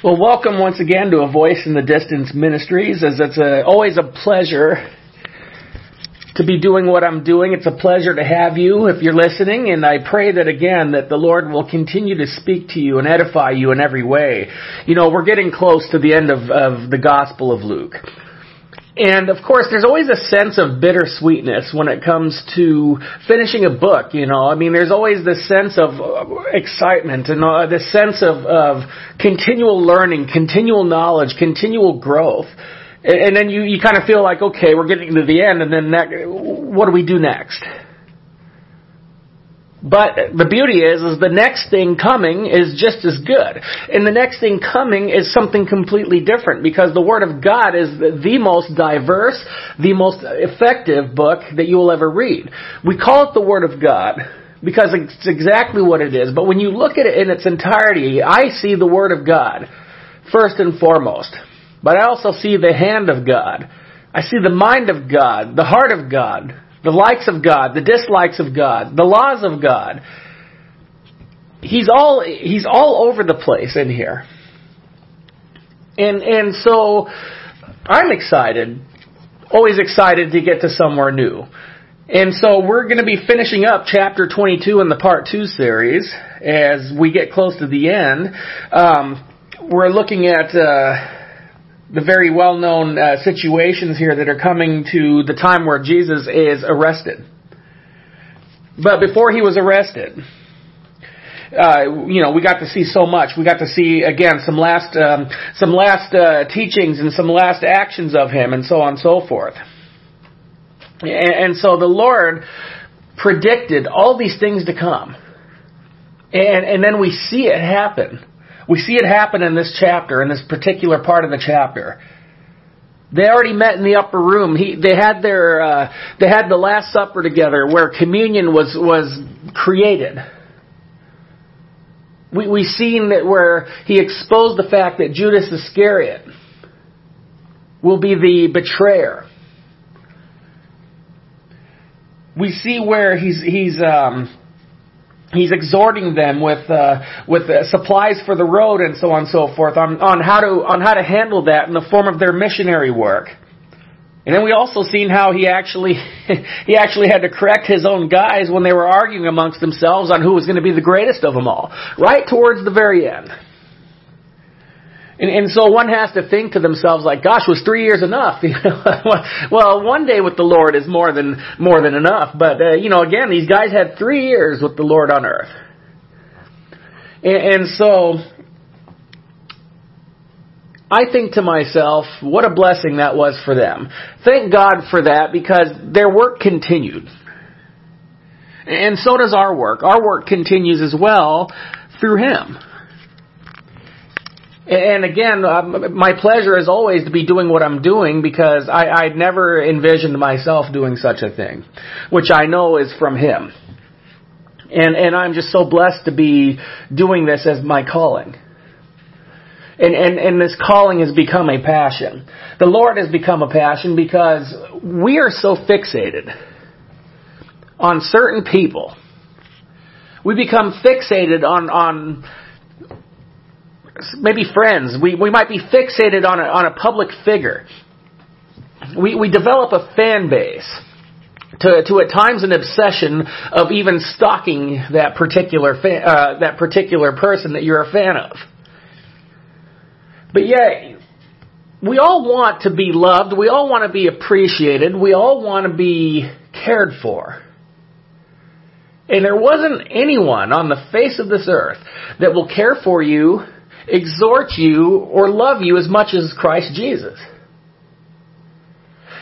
Well, welcome once again to A Voice in the Distance Ministries, as it's a, always a pleasure to be doing what I'm doing. It's a pleasure to have you if you're listening, and I pray that again that the Lord will continue to speak to you and edify you in every way. You know, we're getting close to the end of, of the Gospel of Luke. And of course, there's always a sense of bittersweetness when it comes to finishing a book, you know. I mean, there's always this sense of excitement and uh, this sense of, of continual learning, continual knowledge, continual growth. And, and then you, you kind of feel like, okay, we're getting to the end, and then ne- what do we do next? But the beauty is, is the next thing coming is just as good. And the next thing coming is something completely different because the Word of God is the most diverse, the most effective book that you will ever read. We call it the Word of God because it's exactly what it is. But when you look at it in its entirety, I see the Word of God first and foremost. But I also see the hand of God. I see the mind of God, the heart of God, the likes of God, the dislikes of God, the laws of God. He's all he's all over the place in here. And and so I'm excited, always excited to get to somewhere new. And so we're going to be finishing up chapter 22 in the part 2 series as we get close to the end. Um, we're looking at uh, the very well known uh, situations here that are coming to the time where Jesus is arrested. But before he was arrested, uh, you know, we got to see so much. We got to see again some last, um, some last uh, teachings and some last actions of him, and so on and so forth. And, and so the Lord predicted all these things to come, and and then we see it happen. We see it happen in this chapter, in this particular part of the chapter. They already met in the upper room. He, they had their, uh, they had the Last Supper together, where communion was was created. We we seen that where he exposed the fact that Judas Iscariot will be the betrayer. We see where he's he's um, he's exhorting them with uh, with uh, supplies for the road and so on and so forth on on how to on how to handle that in the form of their missionary work. And then we also seen how he actually he actually had to correct his own guys when they were arguing amongst themselves on who was going to be the greatest of them all, right towards the very end. And, and so one has to think to themselves like, gosh, was three years enough? well, one day with the Lord is more than, more than enough. But, uh, you know, again, these guys had three years with the Lord on earth. And, and so, I think to myself, what a blessing that was for them. Thank God for that because their work continued. And so does our work. Our work continues as well through Him. And again, um, my pleasure is always to be doing what I'm doing because I, I'd never envisioned myself doing such a thing, which I know is from Him. And, and I'm just so blessed to be doing this as my calling. And, and, and this calling has become a passion. The Lord has become a passion because we are so fixated on certain people. We become fixated on, on maybe friends. We, we might be fixated on a, on a public figure. We, we develop a fan base to, to at times an obsession of even stalking that particular fan, uh, that particular person that you're a fan of. But yet, we all want to be loved. We all want to be appreciated. We all want to be cared for. And there wasn't anyone on the face of this earth that will care for you exhort you or love you as much as Christ Jesus.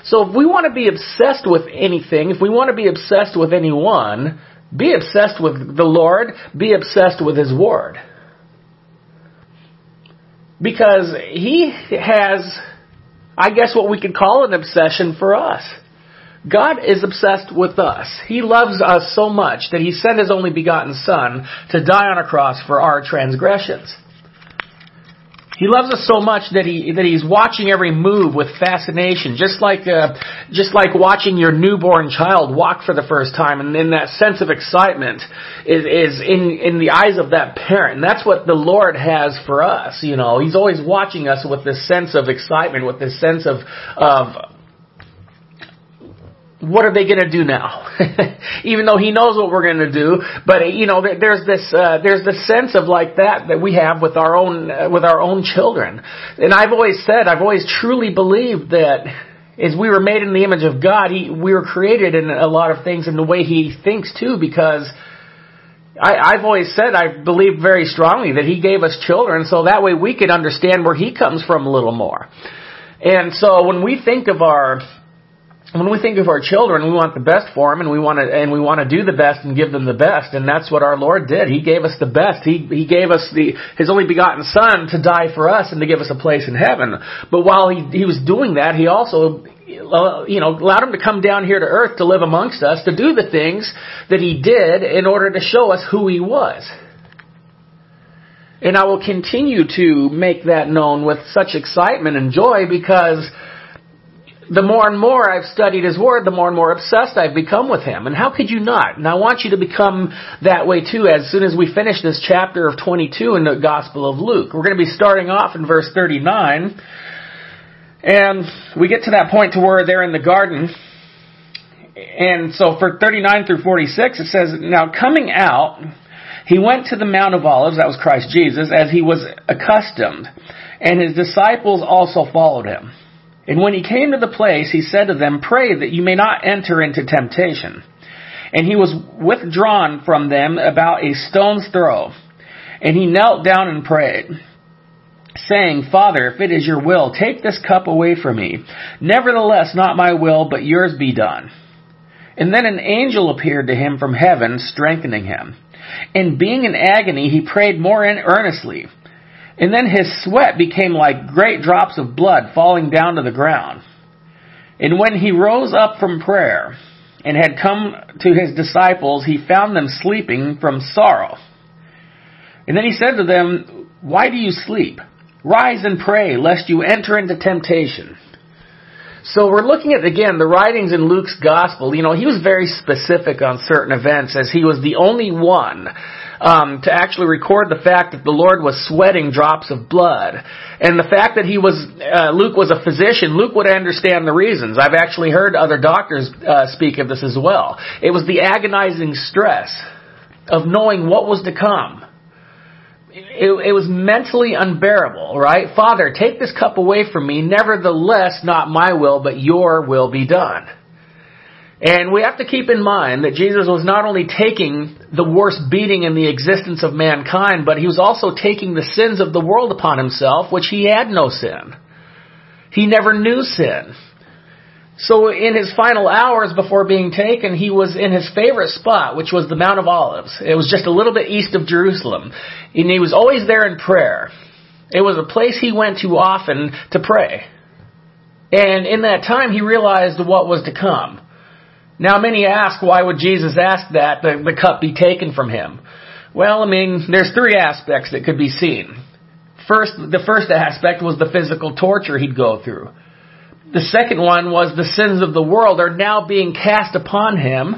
So if we want to be obsessed with anything, if we want to be obsessed with anyone, be obsessed with the Lord, be obsessed with His Word. Because He has, I guess what we could call an obsession for us. God is obsessed with us. He loves us so much that He sent His only begotten Son to die on a cross for our transgressions. He loves us so much that he that he's watching every move with fascination, just like uh, just like watching your newborn child walk for the first time, and then that sense of excitement is is in in the eyes of that parent. And that's what the Lord has for us. You know, He's always watching us with this sense of excitement, with this sense of of what are they going to do now? Even though he knows what we're going to do, but you know, there's this uh, there's this sense of like that that we have with our own uh, with our own children. And I've always said, I've always truly believed that as we were made in the image of God, he, we were created in a lot of things in the way He thinks too, because. I, I've always said I believe very strongly that He gave us children so that way we could understand where He comes from a little more. And so when we think of our when we think of our children, we want the best for them, and we want to and we want to do the best and give them the best, and that's what our Lord did. He gave us the best. He He gave us the His only begotten Son to die for us and to give us a place in heaven. But while He He was doing that, He also uh, you know, allowed him to come down here to earth to live amongst us, to do the things that he did in order to show us who he was. And I will continue to make that known with such excitement and joy because the more and more I've studied His Word, the more and more obsessed I've become with Him. And how could you not? And I want you to become that way too as soon as we finish this chapter of 22 in the Gospel of Luke. We're going to be starting off in verse 39. And we get to that point to where they're in the garden. And so for 39 through 46, it says, Now coming out, he went to the Mount of Olives, that was Christ Jesus, as he was accustomed. And his disciples also followed him. And when he came to the place, he said to them, Pray that you may not enter into temptation. And he was withdrawn from them about a stone's throw. And he knelt down and prayed, saying, Father, if it is your will, take this cup away from me. Nevertheless, not my will, but yours be done. And then an angel appeared to him from heaven, strengthening him. And being in agony, he prayed more earnestly. And then his sweat became like great drops of blood falling down to the ground. And when he rose up from prayer and had come to his disciples, he found them sleeping from sorrow. And then he said to them, Why do you sleep? Rise and pray, lest you enter into temptation. So we're looking at, again, the writings in Luke's gospel. You know, he was very specific on certain events as he was the only one um, to actually record the fact that the Lord was sweating drops of blood. And the fact that he was, uh, Luke was a physician, Luke would understand the reasons. I've actually heard other doctors uh, speak of this as well. It was the agonizing stress of knowing what was to come. It, it, was mentally unbearable, right? Father, take this cup away from me. Nevertheless, not my will, but your will be done. And we have to keep in mind that Jesus was not only taking the worst beating in the existence of mankind, but he was also taking the sins of the world upon himself, which he had no sin. He never knew sin. So in his final hours before being taken, he was in his favorite spot, which was the Mount of Olives. It was just a little bit east of Jerusalem. And he was always there in prayer. It was a place he went to often to pray. And in that time, he realized what was to come. Now many ask, why would Jesus ask that the, the cup be taken from him? Well, I mean, there's three aspects that could be seen. First, the first aspect was the physical torture he'd go through. The second one was the sins of the world are now being cast upon him.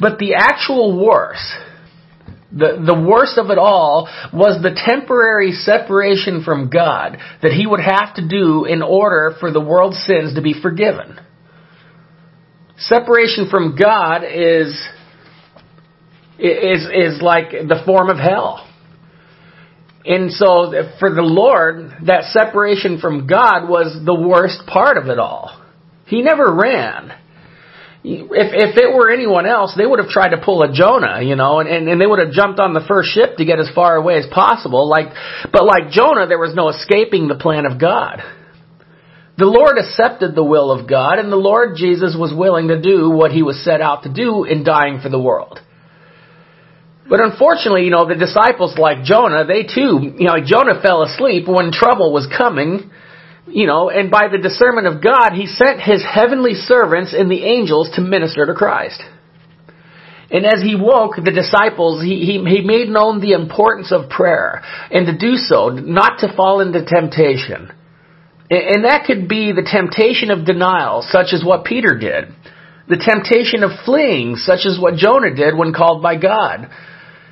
But the actual worst, the, the worst of it all was the temporary separation from God that he would have to do in order for the world's sins to be forgiven. Separation from God is, is, is like the form of hell. And so for the Lord, that separation from God was the worst part of it all. He never ran. If, if it were anyone else, they would have tried to pull a Jonah, you know, and, and, and they would have jumped on the first ship to get as far away as possible. Like, but like Jonah, there was no escaping the plan of God. The Lord accepted the will of God, and the Lord Jesus was willing to do what he was set out to do in dying for the world. But unfortunately, you know, the disciples like Jonah, they too, you know, Jonah fell asleep when trouble was coming, you know, and by the discernment of God, he sent his heavenly servants and the angels to minister to Christ. And as he woke the disciples, he, he, he made known the importance of prayer and to do so, not to fall into temptation. And that could be the temptation of denial, such as what Peter did. The temptation of fleeing, such as what Jonah did when called by God.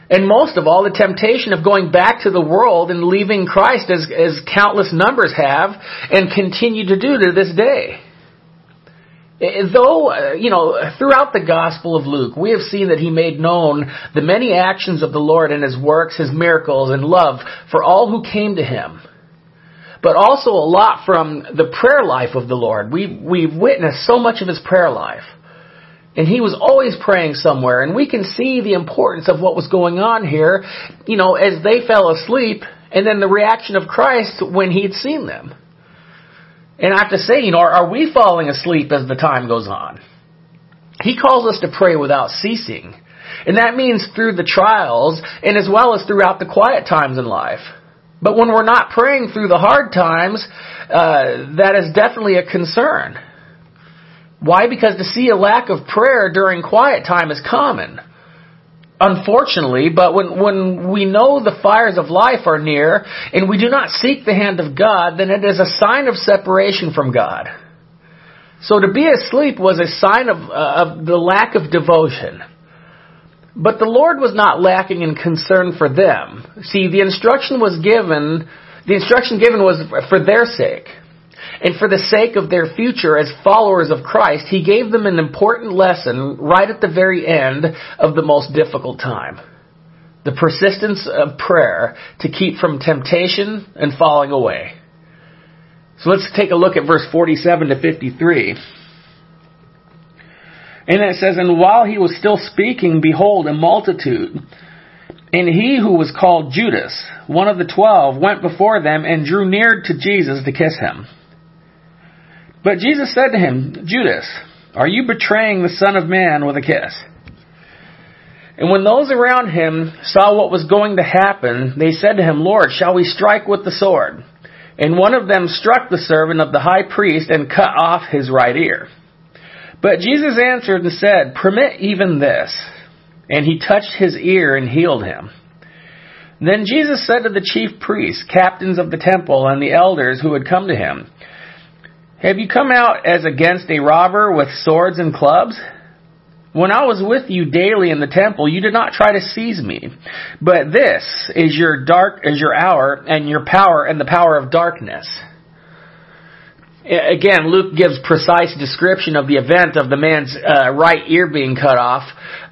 And most of all, the temptation of going back to the world and leaving Christ as, as countless numbers have and continue to do to this day. Though, uh, you know, throughout the Gospel of Luke, we have seen that he made known the many actions of the Lord and his works, his miracles, and love for all who came to him. But also a lot from the prayer life of the Lord. We, we've witnessed so much of his prayer life. And he was always praying somewhere, and we can see the importance of what was going on here, you know, as they fell asleep, and then the reaction of Christ when he'd seen them. And I have to say, you know, are, are we falling asleep as the time goes on? He calls us to pray without ceasing. And that means through the trials and as well as throughout the quiet times in life. But when we're not praying through the hard times, uh, that is definitely a concern. Why? Because to see a lack of prayer during quiet time is common unfortunately, but when, when we know the fires of life are near and we do not seek the hand of God, then it is a sign of separation from God. So to be asleep was a sign of, uh, of the lack of devotion. But the Lord was not lacking in concern for them. See, the instruction was given, the instruction given was for their sake and for the sake of their future as followers of Christ, He gave them an important lesson right at the very end of the most difficult time. The persistence of prayer to keep from temptation and falling away. So let's take a look at verse 47 to 53. And it says, And while he was still speaking, behold, a multitude. And he who was called Judas, one of the twelve, went before them and drew near to Jesus to kiss him. But Jesus said to him, Judas, are you betraying the Son of Man with a kiss? And when those around him saw what was going to happen, they said to him, Lord, shall we strike with the sword? And one of them struck the servant of the high priest and cut off his right ear. But Jesus answered and said, Permit even this. And he touched his ear and healed him. Then Jesus said to the chief priests, captains of the temple, and the elders who had come to him, have you come out as against a robber with swords and clubs? When I was with you daily in the temple, you did not try to seize me. But this is your dark, is your hour and your power and the power of darkness. Again, Luke gives precise description of the event of the man's uh, right ear being cut off,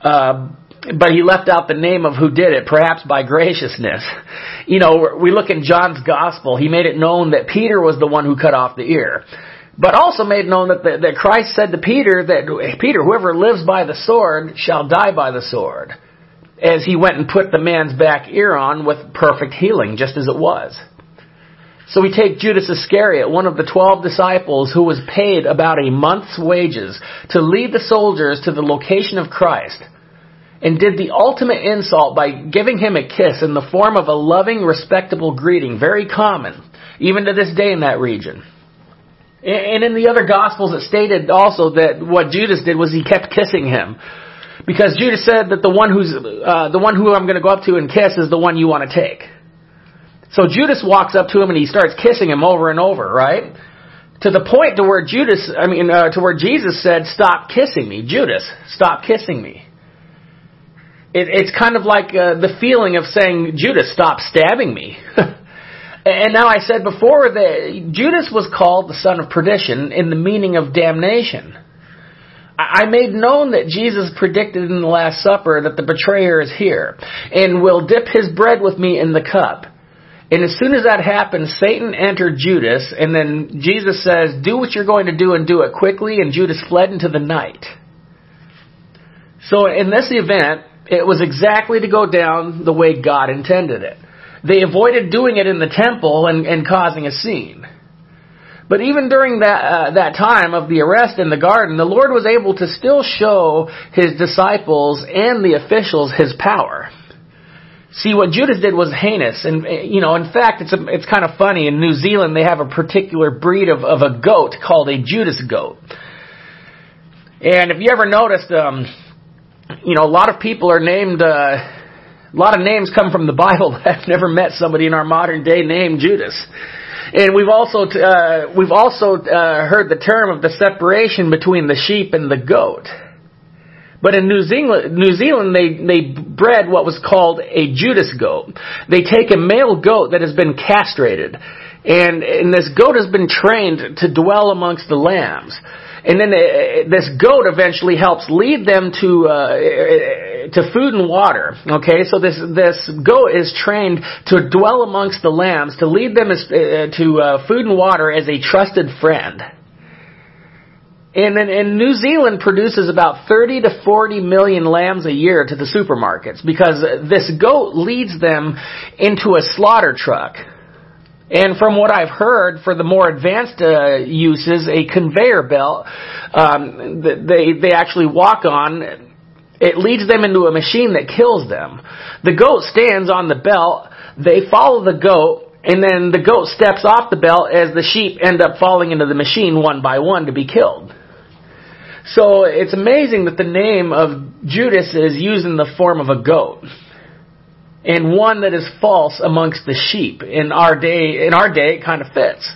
uh, but he left out the name of who did it, perhaps by graciousness. You know, we look in John's gospel, he made it known that Peter was the one who cut off the ear but also made known that, the, that Christ said to Peter that, Peter, whoever lives by the sword shall die by the sword. As he went and put the man's back ear on with perfect healing, just as it was. So we take Judas Iscariot, one of the twelve disciples who was paid about a month's wages to lead the soldiers to the location of Christ, and did the ultimate insult by giving him a kiss in the form of a loving, respectable greeting, very common, even to this day in that region. And in the other Gospels, it stated also that what Judas did was he kept kissing him. Because Judas said that the one who's, uh, the one who I'm going to go up to and kiss is the one you want to take. So Judas walks up to him and he starts kissing him over and over, right? To the point to where Judas, I mean, uh, to where Jesus said, stop kissing me. Judas, stop kissing me. It, it's kind of like uh, the feeling of saying, Judas, stop stabbing me. And now I said before that Judas was called the son of perdition in the meaning of damnation. I made known that Jesus predicted in the Last Supper that the betrayer is here and will dip his bread with me in the cup. And as soon as that happened, Satan entered Judas, and then Jesus says, Do what you're going to do and do it quickly, and Judas fled into the night. So in this event, it was exactly to go down the way God intended it. They avoided doing it in the temple and, and causing a scene. But even during that, uh, that time of the arrest in the garden, the Lord was able to still show his disciples and the officials his power. See, what Judas did was heinous, and you know, in fact, it's a, it's kind of funny. In New Zealand, they have a particular breed of, of a goat called a Judas goat. And if you ever noticed, um, you know, a lot of people are named, uh, a lot of names come from the Bible. I've never met somebody in our modern day named Judas. And we've also, uh, we've also uh, heard the term of the separation between the sheep and the goat. But in New Zealand, New Zealand, they, they bred what was called a Judas goat. They take a male goat that has been castrated, and, and this goat has been trained to dwell amongst the lambs. And then uh, this goat eventually helps lead them to uh, to food and water. Okay, so this this goat is trained to dwell amongst the lambs, to lead them as, uh, to uh, food and water as a trusted friend. And then and New Zealand produces about 30 to 40 million lambs a year to the supermarkets because this goat leads them into a slaughter truck. And from what I've heard, for the more advanced uh, uses, a conveyor belt um, they they actually walk on. It leads them into a machine that kills them. The goat stands on the belt. They follow the goat, and then the goat steps off the belt as the sheep end up falling into the machine one by one to be killed. So it's amazing that the name of Judas is used in the form of a goat. And one that is false amongst the sheep. In our day, in our day, it kind of fits.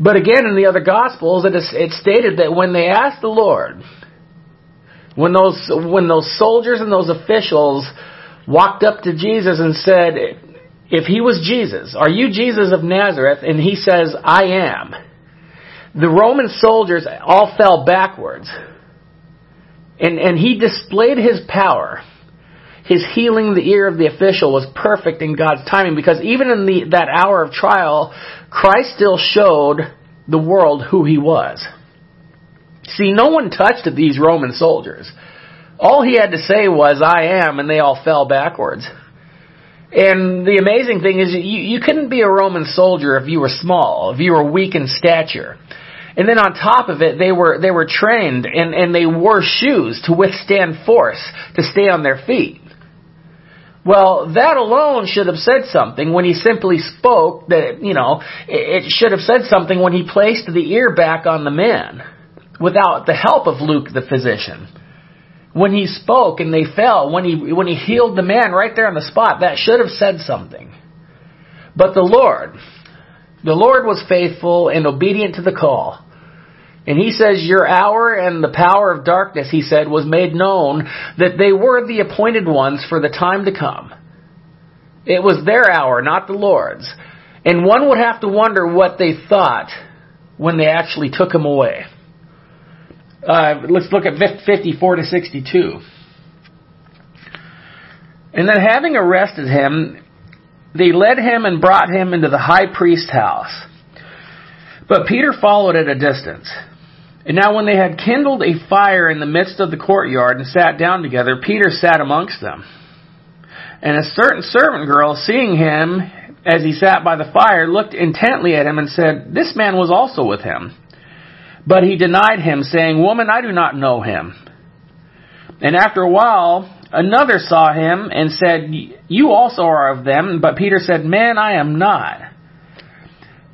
But again, in the other Gospels, it is, it's stated that when they asked the Lord, when those, when those soldiers and those officials walked up to Jesus and said, if he was Jesus, are you Jesus of Nazareth? And he says, I am the Roman soldiers all fell backwards. And, and he displayed his power. His healing the ear of the official was perfect in God's timing because even in the, that hour of trial, Christ still showed the world who he was. See, no one touched these Roman soldiers. All he had to say was, I am, and they all fell backwards. And the amazing thing is, you, you couldn't be a Roman soldier if you were small, if you were weak in stature. And then on top of it, they were, they were trained and, and they wore shoes to withstand force, to stay on their feet. Well, that alone should have said something when he simply spoke that, you know, it should have said something when he placed the ear back on the man without the help of Luke the physician. When he spoke and they fell, when he, when he healed the man right there on the spot, that should have said something. But the Lord, the Lord was faithful and obedient to the call. And he says, Your hour and the power of darkness, he said, was made known that they were the appointed ones for the time to come. It was their hour, not the Lord's. And one would have to wonder what they thought when they actually took him away. Uh, let's look at 54 to 62. And then having arrested him, they led him and brought him into the high priest's house. But Peter followed at a distance. And now when they had kindled a fire in the midst of the courtyard and sat down together, Peter sat amongst them. And a certain servant girl, seeing him as he sat by the fire, looked intently at him and said, This man was also with him. But he denied him, saying, Woman, I do not know him. And after a while, another saw him and said, You also are of them. But Peter said, Man, I am not.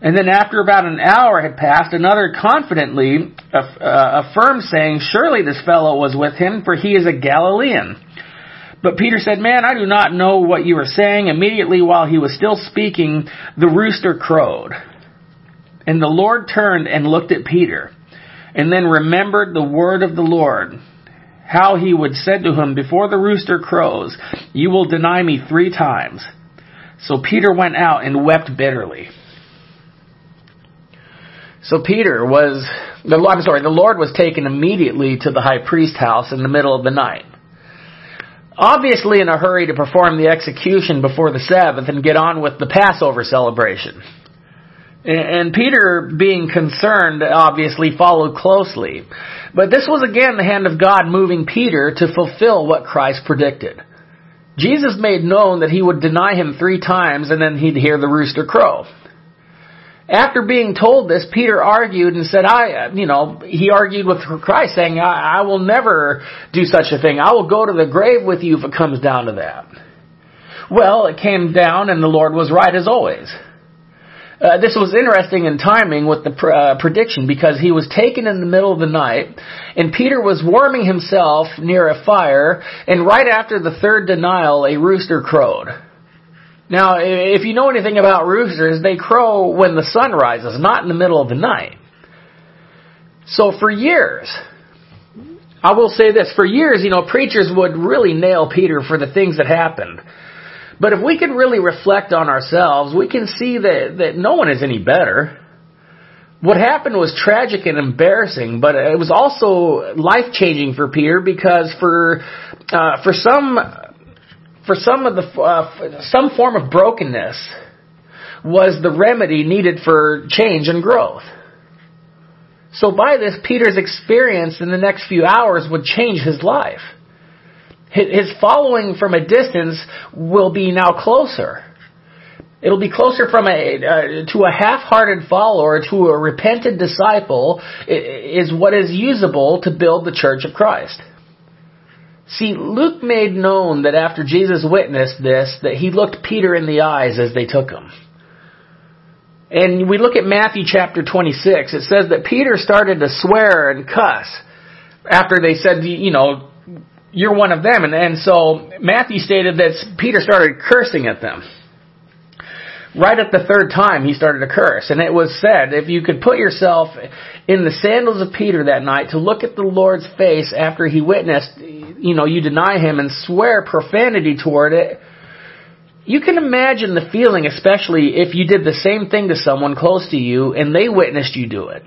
And then after about an hour had passed, another confidently uh, affirmed, saying, Surely this fellow was with him, for he is a Galilean. But Peter said, Man, I do not know what you are saying. Immediately while he was still speaking, the rooster crowed. And the Lord turned and looked at Peter, and then remembered the word of the Lord, how he would said to him, Before the rooster crows, you will deny me three times. So Peter went out and wept bitterly. So Peter was, the, I'm sorry, the Lord was taken immediately to the high priest house in the middle of the night. Obviously in a hurry to perform the execution before the Sabbath and get on with the Passover celebration. And Peter, being concerned, obviously followed closely. But this was again the hand of God moving Peter to fulfill what Christ predicted. Jesus made known that he would deny him three times and then he'd hear the rooster crow. After being told this, Peter argued and said, I, you know, he argued with Christ saying, I, I will never do such a thing. I will go to the grave with you if it comes down to that. Well, it came down and the Lord was right as always. Uh, this was interesting in timing with the pr- uh, prediction because he was taken in the middle of the night, and Peter was warming himself near a fire, and right after the third denial, a rooster crowed. Now, if you know anything about roosters, they crow when the sun rises, not in the middle of the night. So for years, I will say this, for years, you know, preachers would really nail Peter for the things that happened. But if we can really reflect on ourselves, we can see that, that no one is any better. What happened was tragic and embarrassing, but it was also life changing for Peter because for uh, for some for some of the uh, some form of brokenness was the remedy needed for change and growth. So by this, Peter's experience in the next few hours would change his life. His following from a distance will be now closer. It'll be closer from a uh, to a half-hearted follower to a repentant disciple is what is usable to build the church of Christ. See, Luke made known that after Jesus witnessed this, that he looked Peter in the eyes as they took him. And we look at Matthew chapter 26, it says that Peter started to swear and cuss after they said, you know, you're one of them. And, and so Matthew stated that Peter started cursing at them. Right at the third time, he started to curse. And it was said, if you could put yourself in the sandals of Peter that night to look at the Lord's face after he witnessed, you know, you deny him and swear profanity toward it, you can imagine the feeling, especially if you did the same thing to someone close to you and they witnessed you do it.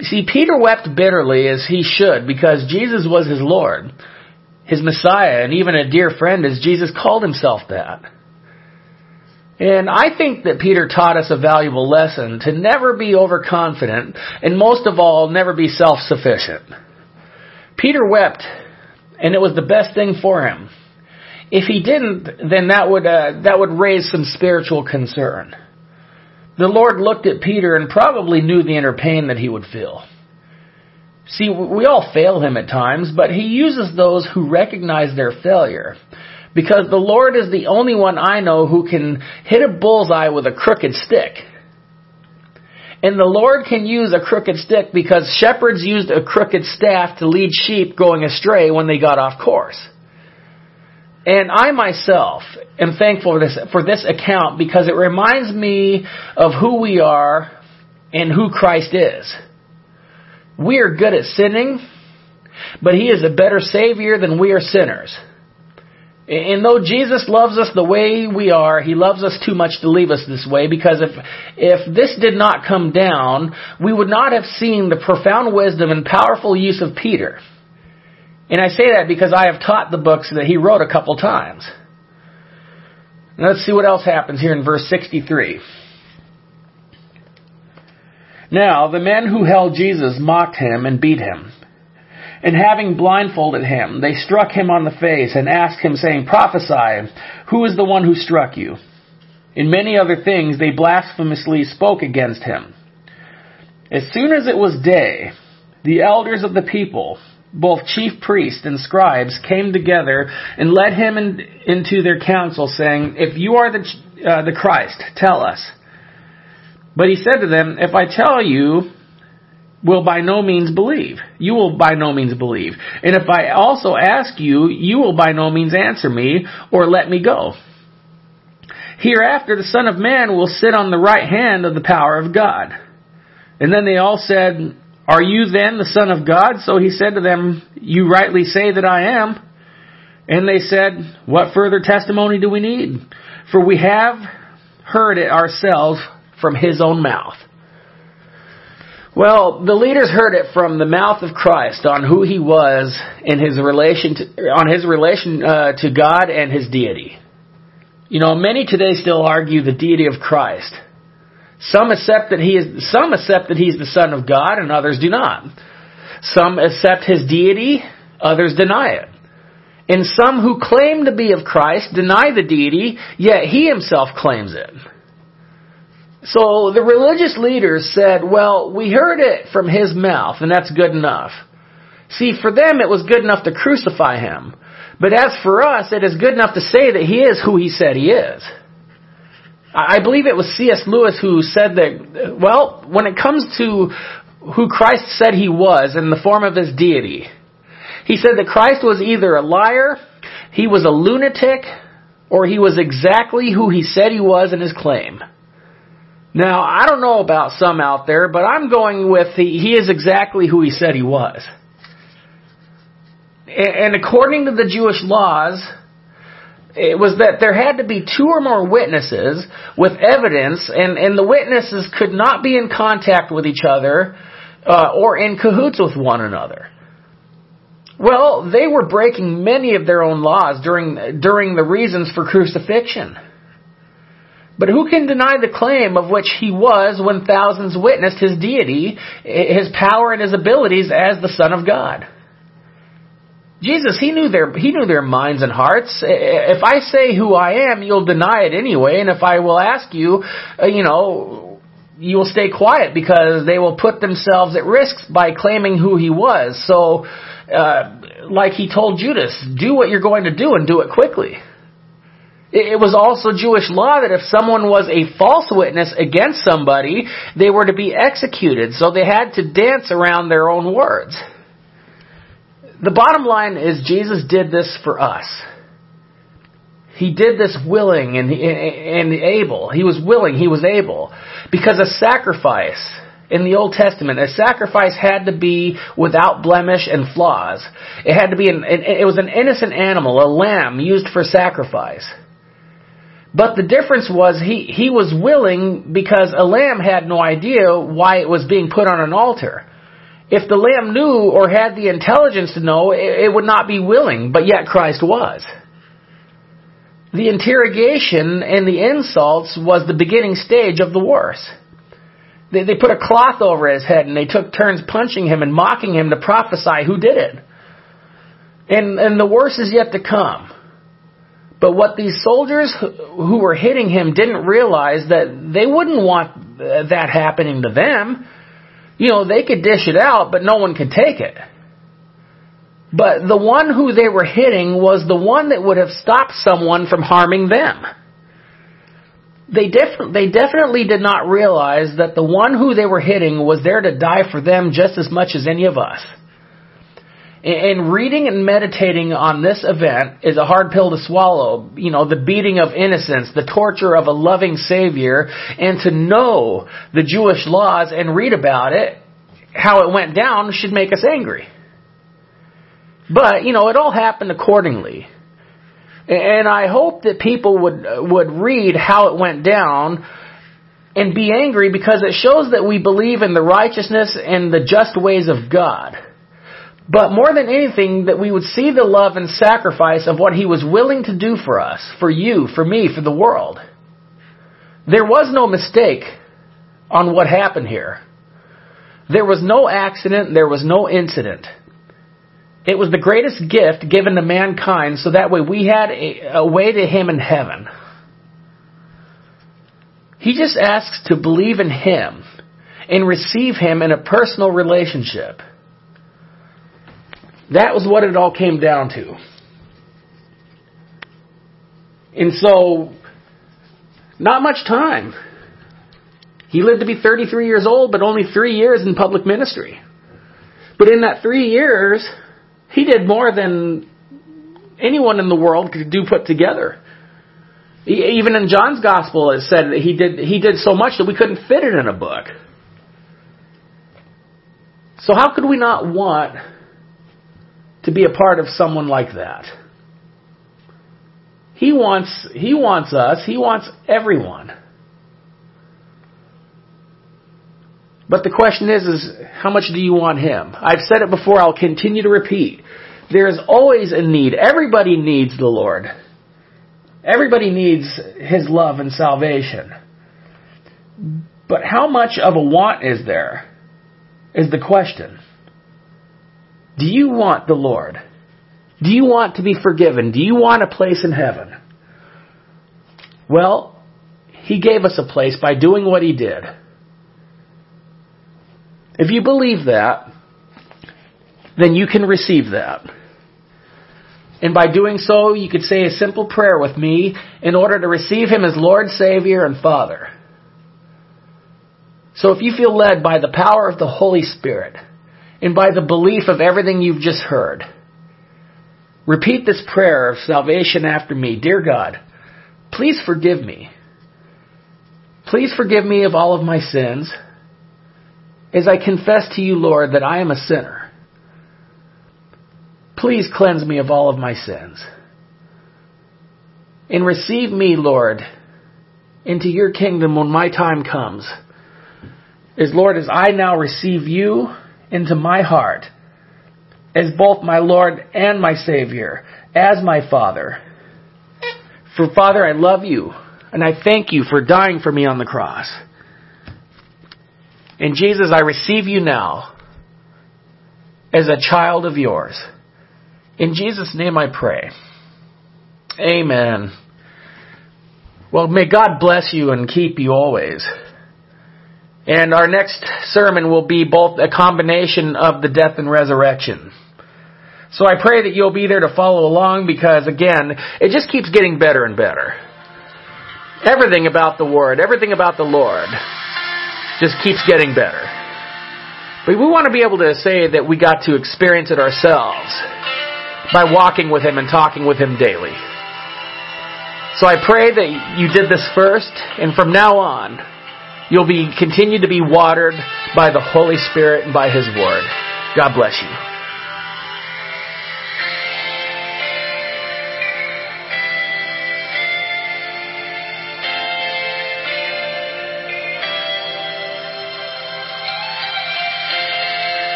See, Peter wept bitterly as he should because Jesus was his Lord, his Messiah, and even a dear friend as Jesus called himself that. And I think that Peter taught us a valuable lesson to never be overconfident and most of all, never be self-sufficient. Peter wept and it was the best thing for him. If he didn't, then that would, uh, that would raise some spiritual concern. The Lord looked at Peter and probably knew the inner pain that he would feel. See, we all fail him at times, but he uses those who recognize their failure. Because the Lord is the only one I know who can hit a bullseye with a crooked stick. And the Lord can use a crooked stick because shepherds used a crooked staff to lead sheep going astray when they got off course. And I myself am thankful for this, for this account because it reminds me of who we are and who Christ is. We are good at sinning, but He is a better Savior than we are sinners. And though Jesus loves us the way we are, He loves us too much to leave us this way because if, if this did not come down, we would not have seen the profound wisdom and powerful use of Peter. And I say that because I have taught the books that he wrote a couple times. Now let's see what else happens here in verse 63. Now the men who held Jesus mocked him and beat him. And having blindfolded him, they struck him on the face and asked him, saying, Prophesy, who is the one who struck you? In many other things they blasphemously spoke against him. As soon as it was day, the elders of the people, both chief priests and scribes came together and led him in, into their council, saying, If you are the, uh, the Christ, tell us. But he said to them, If I tell you, will by no means believe. You will by no means believe. And if I also ask you, you will by no means answer me or let me go. Hereafter the Son of Man will sit on the right hand of the power of God. And then they all said, are you then the Son of God? So he said to them, You rightly say that I am. And they said, What further testimony do we need? For we have heard it ourselves from his own mouth. Well, the leaders heard it from the mouth of Christ on who he was in his relation to, on his relation uh, to God and his deity. You know, many today still argue the deity of Christ. Some accept that he is, some accept that he's the son of God and others do not. Some accept his deity, others deny it. And some who claim to be of Christ deny the deity, yet he himself claims it. So the religious leaders said, well, we heard it from his mouth, and that's good enough. See, for them it was good enough to crucify him. But as for us, it is good enough to say that he is who he said he is. I believe it was C.S. Lewis who said that, well, when it comes to who Christ said he was in the form of his deity, he said that Christ was either a liar, he was a lunatic, or he was exactly who he said he was in his claim. Now, I don't know about some out there, but I'm going with he, he is exactly who he said he was. And according to the Jewish laws, it was that there had to be two or more witnesses with evidence, and, and the witnesses could not be in contact with each other uh, or in cahoots with one another. Well, they were breaking many of their own laws during during the reasons for crucifixion. But who can deny the claim of which he was when thousands witnessed his deity, his power and his abilities as the Son of God? Jesus, he knew their he knew their minds and hearts. If I say who I am, you'll deny it anyway, and if I will ask you, uh, you know, you will stay quiet because they will put themselves at risk by claiming who he was. So, uh, like he told Judas, do what you're going to do and do it quickly. It was also Jewish law that if someone was a false witness against somebody, they were to be executed. So they had to dance around their own words. The bottom line is Jesus did this for us. He did this willing and, and able. He was willing, he was able. Because a sacrifice in the Old Testament, a sacrifice had to be without blemish and flaws. It had to be an, it was an innocent animal, a lamb used for sacrifice. But the difference was he, he was willing because a lamb had no idea why it was being put on an altar. If the lamb knew or had the intelligence to know, it, it would not be willing, but yet Christ was. The interrogation and the insults was the beginning stage of the worst. They, they put a cloth over his head and they took turns punching him and mocking him to prophesy who did it. And, and the worst is yet to come. But what these soldiers who were hitting him didn't realize that they wouldn't want that happening to them. You know, they could dish it out, but no one could take it. But the one who they were hitting was the one that would have stopped someone from harming them. They, def- they definitely did not realize that the one who they were hitting was there to die for them just as much as any of us. And reading and meditating on this event is a hard pill to swallow. You know, the beating of innocence, the torture of a loving Savior, and to know the Jewish laws and read about it, how it went down, should make us angry. But, you know, it all happened accordingly. And I hope that people would, would read how it went down and be angry because it shows that we believe in the righteousness and the just ways of God. But more than anything, that we would see the love and sacrifice of what He was willing to do for us, for you, for me, for the world. There was no mistake on what happened here. There was no accident, there was no incident. It was the greatest gift given to mankind so that way we had a, a way to Him in heaven. He just asks to believe in Him and receive Him in a personal relationship. That was what it all came down to. And so, not much time. He lived to be 33 years old, but only three years in public ministry. But in that three years, he did more than anyone in the world could do put together. Even in John's gospel, it said that he did he did so much that we couldn't fit it in a book. So how could we not want to be a part of someone like that. He wants, he wants us, he wants everyone. But the question is, is how much do you want him? I've said it before, I'll continue to repeat. There is always a need. Everybody needs the Lord. Everybody needs his love and salvation. But how much of a want is there? Is the question. Do you want the Lord? Do you want to be forgiven? Do you want a place in heaven? Well, He gave us a place by doing what He did. If you believe that, then you can receive that. And by doing so, you could say a simple prayer with me in order to receive Him as Lord, Savior, and Father. So if you feel led by the power of the Holy Spirit and by the belief of everything you've just heard, repeat this prayer of salvation after me. Dear God, please forgive me. Please forgive me of all of my sins as I confess to you, Lord, that I am a sinner. Please cleanse me of all of my sins. And receive me, Lord, into your kingdom when my time comes. As Lord, as I now receive you into my heart, as both my Lord and my Savior, as my Father. For Father, I love you, and I thank you for dying for me on the cross. And Jesus, I receive you now as a child of yours. In Jesus' name I pray. Amen. Well, may God bless you and keep you always. And our next sermon will be both a combination of the death and resurrection. So I pray that you'll be there to follow along because again, it just keeps getting better and better. Everything about the Word, everything about the Lord just keeps getting better. But we want to be able to say that we got to experience it ourselves by walking with Him and talking with Him daily. So I pray that you did this first, and from now on, you'll be continue to be watered by the Holy Spirit and by His Word. God bless you.